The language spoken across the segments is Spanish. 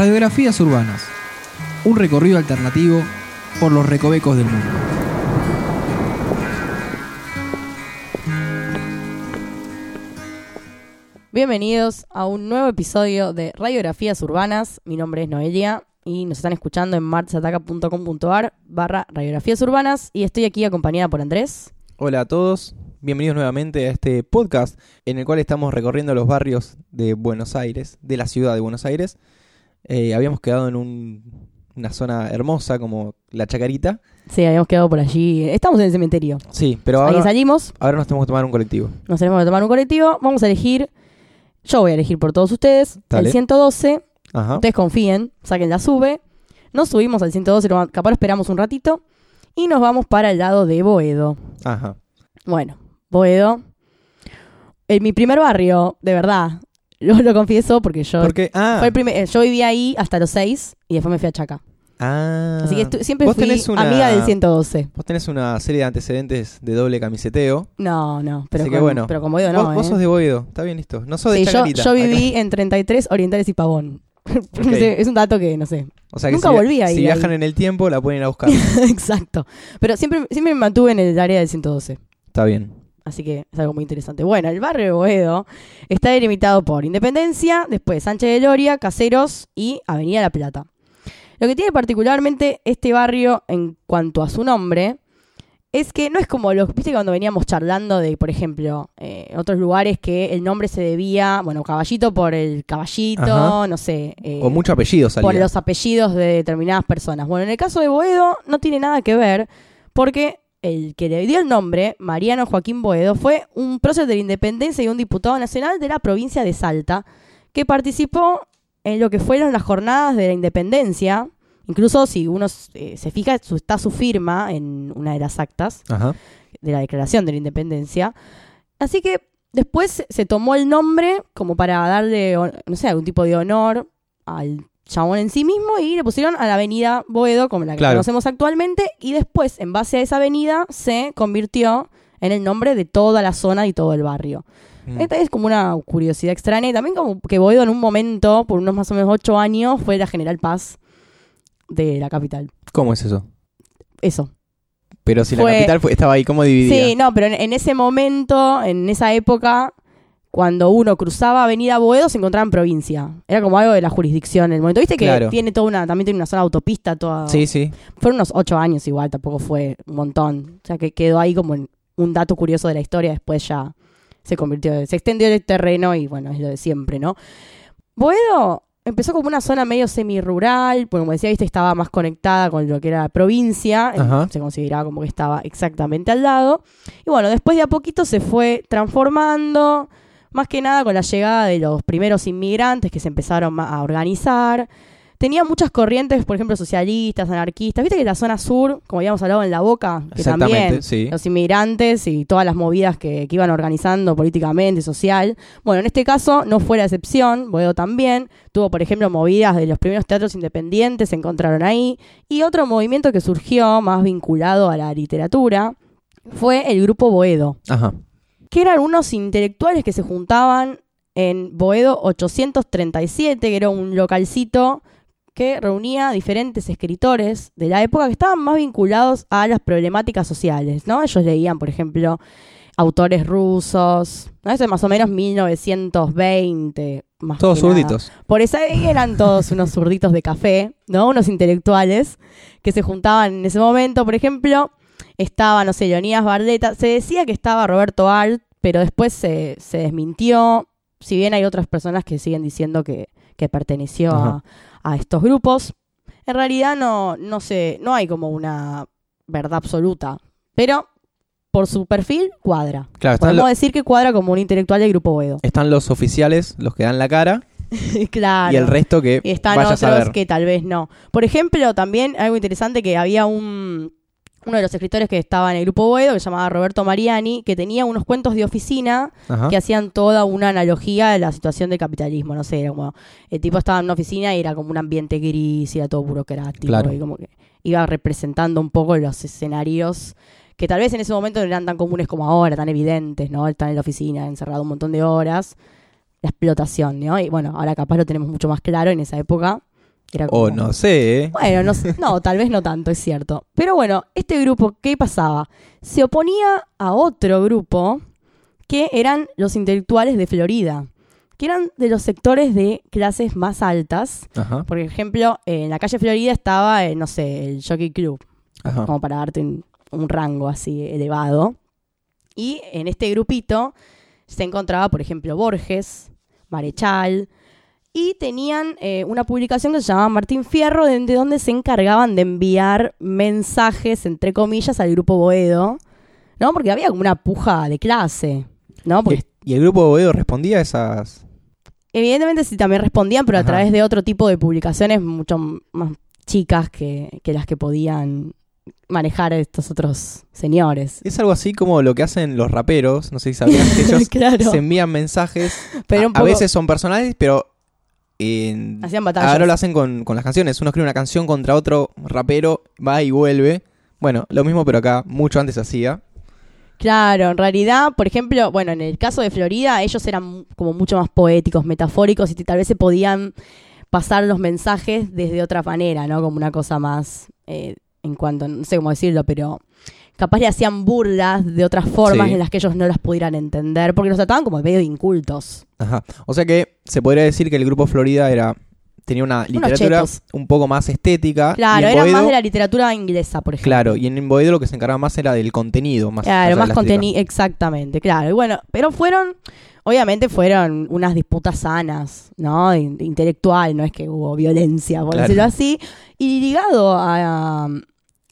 Radiografías Urbanas. Un recorrido alternativo por los recovecos del mundo. Bienvenidos a un nuevo episodio de Radiografías Urbanas. Mi nombre es Noelia y nos están escuchando en marchataca.com.ar barra Radiografías Urbanas y estoy aquí acompañada por Andrés. Hola a todos, bienvenidos nuevamente a este podcast en el cual estamos recorriendo los barrios de Buenos Aires, de la ciudad de Buenos Aires. Eh, habíamos quedado en un- una zona hermosa como la Chacarita. Sí, habíamos quedado por allí. Estamos en el cementerio. Sí, pero Ahí ahora, salimos, ahora nos tenemos que tomar un colectivo. nos tenemos que tomar un colectivo. Vamos a elegir, yo voy a elegir por todos ustedes, Dale. el 112. Ajá. Ustedes confíen, saquen la sube. Nos subimos al 112, lo- capaz esperamos un ratito y nos vamos para el lado de Boedo. Ajá. Bueno, Boedo. En mi primer barrio, de verdad, lo, lo confieso porque yo Porque, ah, fue el primer- eh, yo vivía ahí hasta los 6 y después me fui a Chaca. ah, Así que siempre vos fui una- amiga del 112. Vos tenés una serie de antecedentes de doble camiseteo. No, no, pero, Así que con, bueno. pero con Boedo no. vos, vos ¿eh? sos de Boedo, está bien listo. No sos de Sí, yo, Chacarita. yo Acá- viví en 33 Orientales y Pavón. Es un dato que no sé. O sea que nunca si, volví a ir Si ahí. viajan en el tiempo, la pueden ir a buscar. Exacto. Pero siempre, siempre me mantuve en el área del 112. está bien. Así que es algo muy interesante. Bueno, el barrio de Boedo está delimitado por Independencia, después Sánchez de Loria, Caseros y Avenida La Plata. Lo que tiene particularmente este barrio en cuanto a su nombre es que no es como los, viste cuando veníamos charlando de, por ejemplo, eh, otros lugares que el nombre se debía, bueno, caballito por el caballito, Ajá. no sé. eh, Con mucho apellido salía. por los apellidos de determinadas personas. Bueno, en el caso de Boedo no tiene nada que ver porque el que le dio el nombre, Mariano Joaquín Boedo, fue un prócer de la independencia y un diputado nacional de la provincia de Salta que participó en lo que fueron las jornadas de la independencia. Incluso si uno eh, se fija, su- está su firma en una de las actas Ajá. de la Declaración de la Independencia. Así que después se tomó el nombre como para darle, no sé, algún tipo de honor al chabón en sí mismo y le pusieron a la avenida Boedo como la que Claro. conocemos actualmente y después, en base a esa avenida, se convirtió en el nombre de toda la zona y todo el barrio. Mm. Esta es como una curiosidad extraña y también como que Boedo en un momento, por unos más o menos ocho años, fue la General Paz de la capital. ¿Cómo es eso? Eso. Pero si Fue- la capital fue- estaba ahí como dividida. Sí, no, pero en, en ese momento, en esa época, cuando uno cruzaba Avenida Boedo, se encontraba en provincia. Era como algo de la jurisdicción. En el momento, viste que Claro. tiene toda una, también tiene una zona autopista, toda. sí, sí. Fueron unos ocho años igual, tampoco fue un montón. O sea que quedó ahí como en un dato curioso de la historia. Después ya se convirtió, se extendió el terreno y bueno, es lo de siempre, ¿no? Boedo empezó como una zona medio semi-rural, porque como decía, viste, estaba más conectada con lo que era la provincia, Ajá. se consideraba como que estaba exactamente al lado. Y bueno, después de a poquito se fue transformando, más que nada con la llegada de los primeros inmigrantes que se empezaron a organizar. Tenía muchas corrientes, por ejemplo, socialistas, anarquistas. Viste que la zona sur, como habíamos hablado en La Boca, que también sí. los inmigrantes y todas las movidas que, que iban organizando políticamente, social. Bueno, en este caso no fue la excepción, Boedo también. Tuvo, por ejemplo, movidas de los primeros teatros independientes, se encontraron ahí. Y otro movimiento que surgió más vinculado a la literatura fue el grupo Boedo, Ajá. Que eran unos intelectuales que se juntaban en Boedo 837, que era un localcito que reunía diferentes escritores de la época que estaban más vinculados a las problemáticas sociales, ¿no? Ellos leían, por ejemplo, autores rusos, ¿no? Eso es más o menos 1920, más Todos zurditos. Por esa eran todos unos zurditos de café, ¿no? Unos intelectuales que se juntaban en ese momento. Por ejemplo, estaba, no sé, Leonidas Barleta. Se decía que estaba Roberto Alt, pero después se, se desmintió. Si bien hay otras personas que siguen diciendo que, que perteneció a, a estos grupos, en realidad no, no, sé, no hay como una verdad absoluta. Pero por su perfil cuadra. Claro, Podemos lo- decir que cuadra como un intelectual del grupo Boedo. están los oficiales, los que dan la cara, claro. y el resto que Y están vaya otros que tal vez no. Por ejemplo, también algo interesante que había un uno de los escritores que estaba en el grupo Boedo, que se llamaba Roberto Mariani, que tenía unos cuentos de oficina Ajá. que hacían toda una analogía de la situación del capitalismo. No sé, era como el tipo estaba en una oficina y era como un ambiente gris, y era todo burocrático Claro. y como que iba representando un poco los escenarios que tal vez en ese momento no eran tan comunes como ahora, tan evidentes, ¿no? Estar en la oficina encerrado un montón de horas, la explotación, ¿no? Y bueno, ahora capaz lo tenemos mucho más claro en esa época. Era O no sé, ¿eh? Bueno, no, sé- no, tal vez no tanto, es cierto. Pero bueno, este grupo, ¿qué pasaba? Se oponía a otro grupo que eran los intelectuales de Florida, que eran de los sectores de clases más altas. Ajá, Por ejemplo, en la calle Florida estaba, eh, no sé, el Jockey Club, ajá. como para darte un, un rango así elevado. Y en este grupito se encontraba, por ejemplo, Borges, Marechal, y tenían eh, una publicación que se llamaba Martín Fierro, de, de donde se encargaban de enviar mensajes, entre comillas, al grupo Boedo, ¿no? Porque había como una puja de clase, ¿no? Porque ¿Y, el grupo Boedo respondía a esas...? Evidentemente sí también respondían, pero a través de otro tipo de publicaciones mucho más chicas que, que las que podían manejar estos otros señores. Es algo así como lo que hacen los raperos, no sé si sabían que ellos claro, se envían mensajes, pero a, veces son personales, pero hacían batallas. ahora lo hacen con, con las canciones. Uno escribe una canción contra otro rapero, va y vuelve. Bueno, lo mismo, pero acá mucho antes hacía. Claro, en realidad, por ejemplo, bueno, en el caso de Florida, ellos eran como mucho más poéticos, metafóricos y tal vez se podían pasar los mensajes desde otra manera, ¿no? Como una cosa más, eh, en cuanto, no sé cómo decirlo, pero capaz le hacían burlas de otras formas Sí. en las que ellos no las pudieran entender, porque los trataban como medio incultos. Ajá. O sea que se podría decir que el grupo Florida era tenía una literatura un poco más estética. Claro, era más de la literatura inglesa, por ejemplo. Claro, y en Boedo lo que se encargaba más era del contenido. Más Claro, de más contenido, exactamente, claro. Y bueno, pero fueron, obviamente fueron unas disputas sanas, ¿no? In- intelectual, no es que hubo violencia, por Claro. decirlo así. Y ligado a,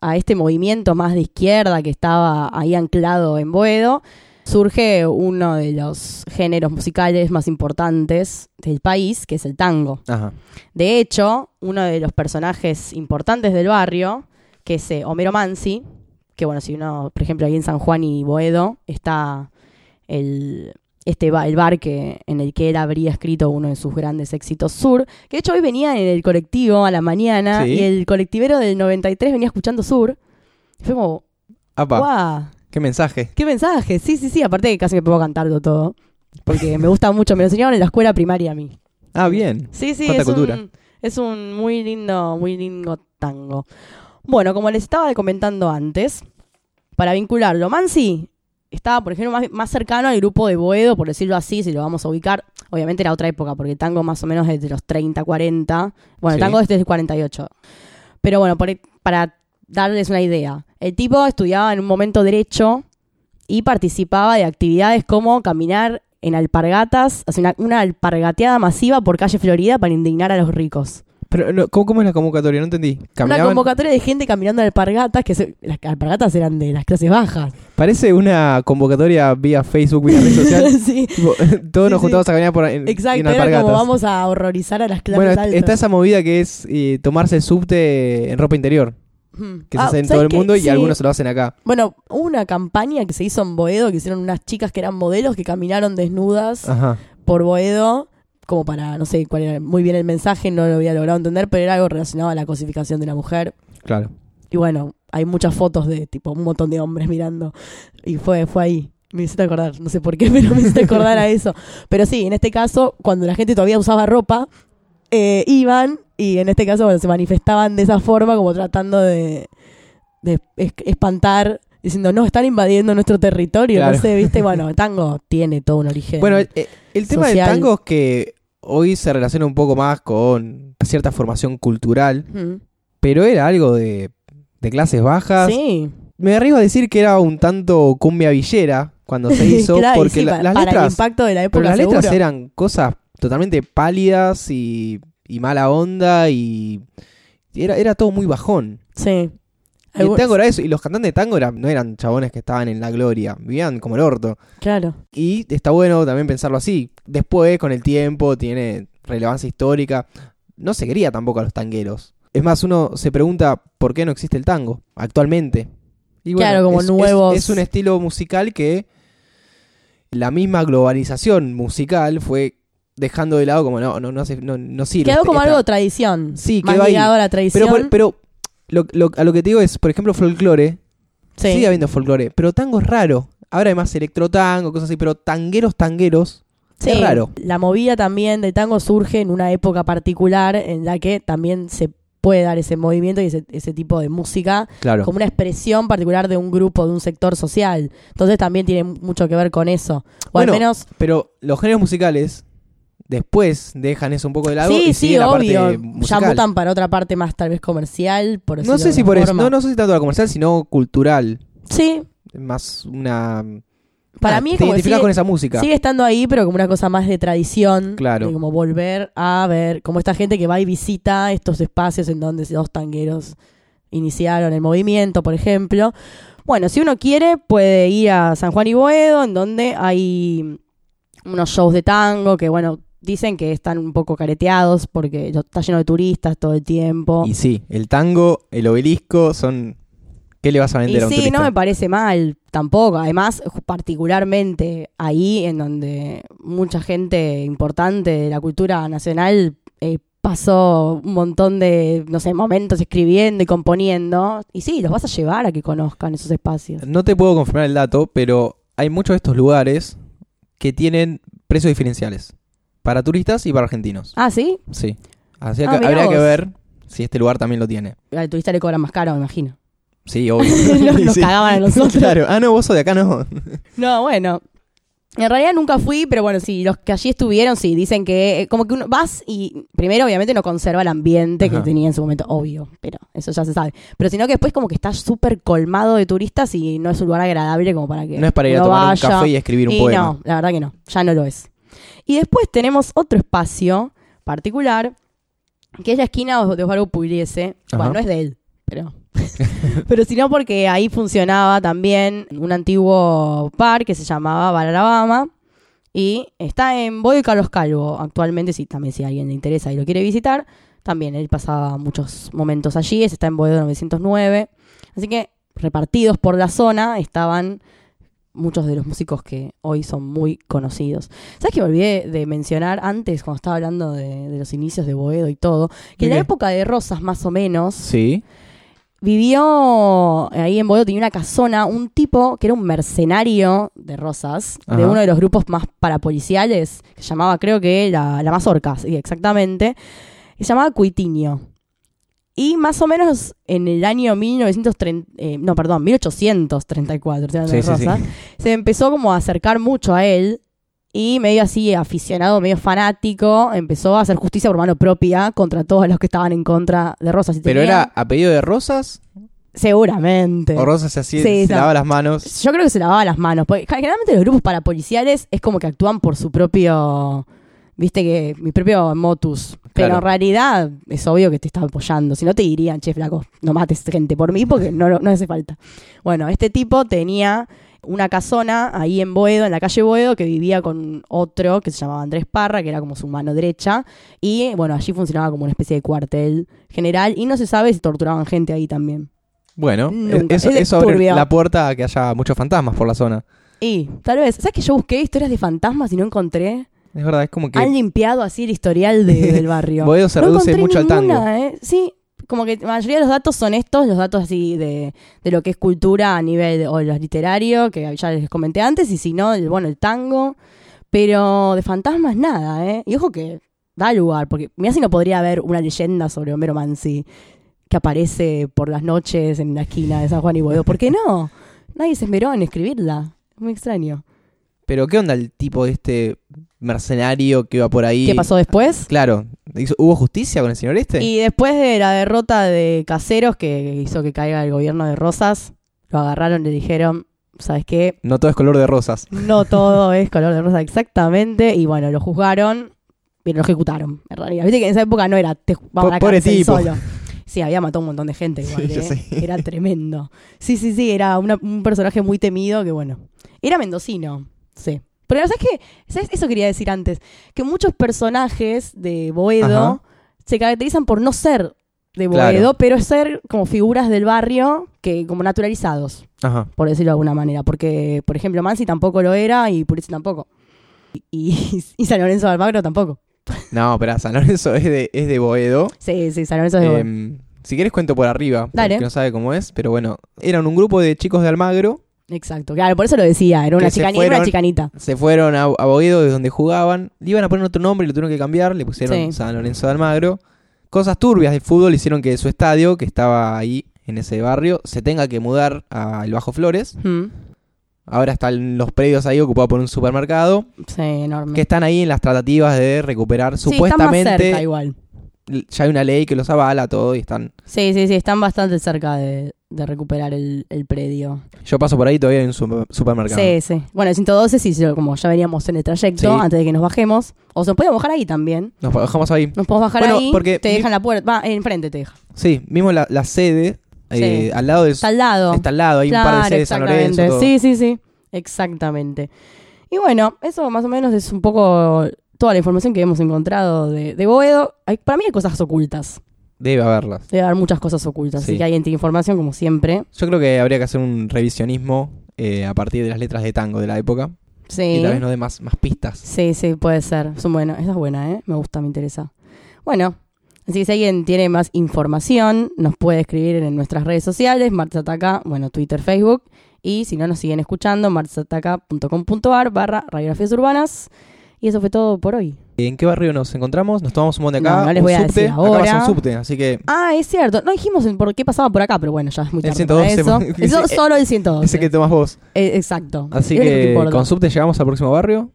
a este movimiento más de izquierda que estaba ahí anclado en Boedo, surge uno de los géneros musicales más importantes del país, que es el tango. Ajá. De hecho, uno de los personajes importantes del barrio, que es eh, Homero Mansi, que bueno, si uno, por ejemplo, ahí en San Juan y Boedo, está el, este el bar que, en el que él habría escrito uno de sus grandes éxitos Sur, que de hecho hoy venía en el colectivo a la mañana Sí. y el colectivero del 93 venía escuchando Sur. Y fue como, Apa, ¡guau! qué mensaje. ¡Qué mensaje! Sí, sí, sí, aparte que casi me puedo cantarlo todo. Porque me gusta mucho, me lo enseñaron en la escuela primaria a mí. Ah, bien. Sí, sí, es un, es un muy lindo, muy lindo tango. Bueno, como les estaba comentando antes, para vincularlo, Mansi estaba, por ejemplo, más, más cercano al grupo de Boedo, por decirlo así, si lo vamos a ubicar. Obviamente era otra época, porque el tango más o menos es de los 30, 40. Bueno, Sí. el tango es desde el 48. Pero bueno, por- para darles una idea, el tipo estudiaba en un momento derecho y participaba de actividades como caminar en alpargatas, hacer una, una alpargateada masiva por calle Florida para indignar a los ricos. Pero, no, ¿cómo, cómo es la convocatoria? No entendí. Una convocatoria de gente caminando alpargatas, que se- las alpargatas eran de las clases bajas. Parece una convocatoria vía Facebook, vía red social. sí, todos Sí, nos sí. juntamos a caminar por en, exacto, en era alpargatas. como vamos a horrorizar a las clases Bueno, altas. está esa movida que es eh, tomarse el subte en ropa interior, Hmm. que Ah, se hace en ¿sabes todo el mundo y algunos se lo hacen acá. Bueno, hubo una campaña que se hizo en Boedo, que hicieron unas chicas que eran modelos que caminaron desnudas Ajá. por Boedo, como para, no sé cuál era muy bien el mensaje, no lo había logrado entender, pero era algo relacionado a la cosificación de la mujer. Claro. Y bueno, hay muchas fotos de tipo un montón de hombres mirando. Y fue, fue ahí. Me hiciste acordar, no sé por qué, pero me hiciste acordar a eso. Pero sí, en este caso, cuando la gente todavía usaba ropa, eh, iban y en este caso, bueno, se manifestaban de esa forma, como tratando de, de es- espantar, diciendo, no, están invadiendo nuestro territorio, Claro. no sé, viste. Bueno, el tango tiene todo un origen. Bueno, el, eh, el tema social. del tango es que hoy se relaciona un poco más con cierta formación cultural, pero era algo de, de clases bajas. Sí, Me arriesgo a decir que era un tanto cumbia villera cuando se hizo, Claro, porque sí, la- las para el letras, impacto de la pero época, las letras eran cosas totalmente pálidas y, y mala onda y era, era todo muy bajón. Sí. Y el tango era eso, y los cantantes de tango no eran chabones que estaban en la gloria, vivían como el orto. Claro. Y está bueno también pensarlo así. Después, con el tiempo, tiene relevancia histórica. No se quería tampoco a los tangueros. Es más, uno se pregunta por qué no existe el tango actualmente. Y Claro, como es, nuevos- Es, un estilo musical que la misma globalización musical fue dejando de lado como no, no, no, no, no sirve. Quedó Este- como esta- algo de tradición. Sí, más quedó ahí. ligado a la tradición. Pero, pero lo, lo- a lo que te digo es, por ejemplo, folclore. Sí. Sigue habiendo folclore, pero tango es raro. Ahora hay más electrotango, cosas así, pero tangueros, tangueros, Sí, Es raro. La movida también del tango surge en una época particular en la que también se puede dar ese movimiento y ese, ese tipo de música Claro. como una expresión particular de un grupo, de un sector social. Entonces también tiene mucho que ver con eso. O Bueno, al menos, Pero los géneros musicales después dejan eso un poco de lado sí, y sí, parte obvio. Ya mutan para otra parte más tal vez comercial, por no sé si por eso, no, no sé si tanto la comercial, sino cultural. Sí, Más una... para Ah, mí es te como identificas sigue- con esa música. Sigue estando ahí, pero como una cosa más de tradición. Claro. De como volver a ver, como esta gente que va y visita estos espacios en donde los tangueros iniciaron el movimiento, por ejemplo. Bueno, si uno quiere, puede ir a San Juan y Boedo, en donde hay unos shows de tango que, bueno, dicen que están un poco careteados porque está lleno de turistas todo el tiempo. Y sí, el tango, el obelisco son... ¿Qué le vas a Y vender a un sí, turista? no me parece mal tampoco. Además, particularmente ahí en donde mucha gente importante de la cultura nacional eh, pasó un montón de, no sé, momentos escribiendo y componiendo. Y sí, los vas a llevar a que conozcan esos espacios. No te puedo confirmar el dato, pero hay muchos de estos lugares que tienen precios diferenciales. Para turistas y para argentinos. Ah, ¿sí? Sí. Así Ah, que mirá habría que vos. ver si este lugar también lo tiene. Al turista le cobran más caro, me imagino. Sí, obvio. Nos- nos Sí. cagaban a nosotros. Claro. Ah, no, vos sos de acá, no. No, bueno. En realidad nunca fui, pero bueno, sí, los que allí estuvieron, sí, dicen que eh, como que uno vas y primero obviamente no conserva el ambiente que tenía en su momento, obvio, pero eso ya se sabe. Pero sino que después como que está súper colmado de turistas y no es un lugar agradable como para que No es para ir a uno tomar vaya. un café y escribir un Y poema. no, la verdad que no, ya no lo es. Y después tenemos otro espacio particular, que es la esquina de Osvaldo Pugliese. Bueno, no es de él, pero... pero sino porque ahí funcionaba también un antiguo bar que se llamaba Bar Alabama. Y está en Boy Carlos Calvo actualmente, si también si a alguien le interesa y lo quiere visitar, también él pasaba muchos momentos allí, está en Boedo 909. Así que repartidos por la zona estaban muchos de los músicos que hoy son muy conocidos. ¿Sabes que me olvidé de mencionar antes, cuando estaba hablando de, de los inicios de Boedo y todo? Que en ¿De la época de Rosas, más o menos, Sí. vivió ahí en Boedo, tenía una casona, un tipo que era un mercenario de Rosas, de uno de los grupos más parapoliciales, que se llamaba, creo que, la, la Mazorca, sí, exactamente, que se llamaba Cuitiño. Y más o menos en el año 1930, eh, no, perdón, 1834, estoy hablando Sí, de sí, sí. Rosas, se empezó como a acercar mucho a él y medio así aficionado, medio fanático, empezó a hacer justicia por mano propia contra todos los que estaban en contra de Rosas. Pero era a pedido de Rosas Seguramente. o Rosas así Sí, se no. lava las manos. Yo creo que se lavaba las manos. Porque generalmente los grupos parapoliciales es como que actúan por su propio. Viste que. Mi propio motus. Pero Claro. en realidad es obvio que te está apoyando. Si no te dirían, che, flaco, no mates gente por mí porque no, no hace falta. Bueno, este tipo tenía una casona ahí en Boedo, en la calle Boedo, que vivía con otro que se llamaba Andrés Parra, que era como su mano derecha. Y bueno, allí funcionaba como una especie de cuartel general. Y no se sabe si torturaban gente ahí también. Bueno, Nunca. eso, Es eso abre la puerta a que haya muchos fantasmas por la zona. Y tal vez, ¿sabes que yo busqué historias de fantasmas y no encontré? Es verdad, es como que Han limpiado así el historial de- del barrio. Boedo se No reduce mucho al tango. ninguna, ¿eh? Sí, como que la mayoría de los datos son estos, los datos así de, de lo que es cultura a nivel de- o los literario, que ya les comenté antes, y si no, el, bueno, el tango. Pero de fantasmas nada, ¿eh? Y ojo que da lugar, porque mira si no podría haber una leyenda sobre Homero Mansi que aparece por las noches en la esquina de San Juan y Boedo. ¿Por qué no? Nadie se esmeró en escribirla. Es muy extraño. Pero ¿qué onda el tipo de este mercenario que iba por ahí? ¿Qué pasó después? Claro, ¿hubo justicia con el señor este? Y después de la derrota de Caseros, que hizo que caiga el gobierno de Rosas, lo agarraron y le dijeron, ¿sabes qué? No todo es color de rosas. No todo es color de rosa exactamente. Y bueno, lo juzgaron y lo ejecutaron. En realidad, viste que en esa época no era, te vamos a la Pobre cárcel tipo. solo. Sí, había matado un montón de gente igual, Sí, ¿eh? Era tremendo. Sí, sí, sí, era una- un personaje muy temido que, bueno, era mendocino, sí. Pero ¿sabes qué? ¿Sabes? Eso quería decir antes. Que muchos personajes de Boedo Ajá. se caracterizan por no ser de Claro. Boedo, pero ser como figuras del barrio que como naturalizados, Ajá. por decirlo de alguna manera. Porque, por ejemplo, Mansi tampoco lo era y Pulici tampoco. Y, y San Lorenzo de Almagro tampoco. No, pero San Lorenzo es de, es de Boedo. Sí, sí, San Lorenzo es de Boedo. Em, si quieres cuento por arriba, Dale. porque no sabe cómo es, pero bueno, eran un grupo de chicos de Almagro Exacto, claro, por eso lo decía, era una, chicanita, era una chicanita. Se fueron a, a Boedo, de donde jugaban. Le iban a poner otro nombre y lo tuvieron que cambiar. Le pusieron Sí. San Lorenzo de Almagro. Cosas turbias del fútbol hicieron que su estadio, que estaba ahí en ese barrio, se tenga que mudar al Bajo Flores. Mm, Ahora están los predios ahí ocupados por un supermercado. Sí, enorme. Que están ahí en las tratativas de recuperar. sí, están más cerca Supuestamente igual. Ya hay una ley que los avala todo y están. Sí, sí, sí, están bastante cerca de, de recuperar el, el predio. Yo paso por ahí todavía en un super- supermercado. Sí, sí. Bueno, el 112 sí, como ya veníamos en el trayecto, Sí. antes de que nos bajemos. O se nos podíamos bajar ahí también. Nos bajamos ahí. Nos podemos bajar Bueno, ahí, porque te mi- dejan la puerta, va, enfrente te deja. Sí, mismo la, la sede, eh, Sí. al lado. Está al lado. Está al lado, hay un par de Claro, sedes San Lorenzo. todo. Sí, sí, sí. Exactamente. Y bueno, eso más o menos es un poco toda la información que hemos encontrado de, de Boedo. Hay- para mí hay cosas ocultas. Debe haberlas. Debe haber muchas cosas ocultas. Sí. Así que tiene información, como siempre. Yo creo que habría que hacer un revisionismo eh, a partir de las letras de tango de la época. Sí. Y tal vez nos dé más, más pistas. Sí, sí, puede ser. Son buenas. Esa es buena, ¿eh? Me gusta, me interesa. Bueno, así que si alguien tiene más información, nos puede escribir en nuestras redes sociales, Martzataca, bueno, Twitter, Facebook. Y si no nos siguen escuchando, martzataca.com.ar barra radiografías urbanas. Y eso fue todo por hoy. ¿En qué barrio nos encontramos? Nos tomamos un monte acá. No, no les un voy a subte. decir Acá pasa ahora. un subte, así que Ah, es cierto. No dijimos por qué pasaba por acá, pero bueno, ya es muy El tarde para 112, eso. ese- Eso solo el 112. ese que tomas vos. Eh, exacto. Así Es que con subte llegamos al próximo barrio.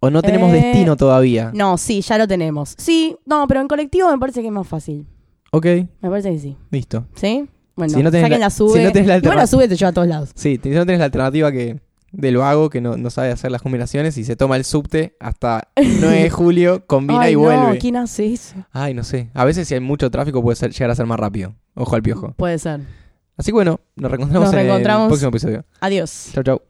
¿O no tenemos Eh, destino todavía? No, sí, ya lo tenemos. Sí, no, pero en colectivo me parece que es más fácil. Ok, Me parece que sí. listo. ¿Sí? Bueno, Si no tenés saquen la- la, sube. si no tenés la Igual la alternativa- sube te lleva a todos lados. Sí, si no tenés la alternativa que del vago que no, no sabe hacer las combinaciones y se toma el subte hasta el 9 de julio, combina Ay, y no, vuelve. ¿quién hace eso? Ay, no sé. A veces si hay mucho tráfico puede ser- llegar a ser más rápido. Ojo al piojo. Puede ser. Así que bueno, nos reencontramos Nos en reencontramos. el próximo episodio. Adiós. Chau, chau.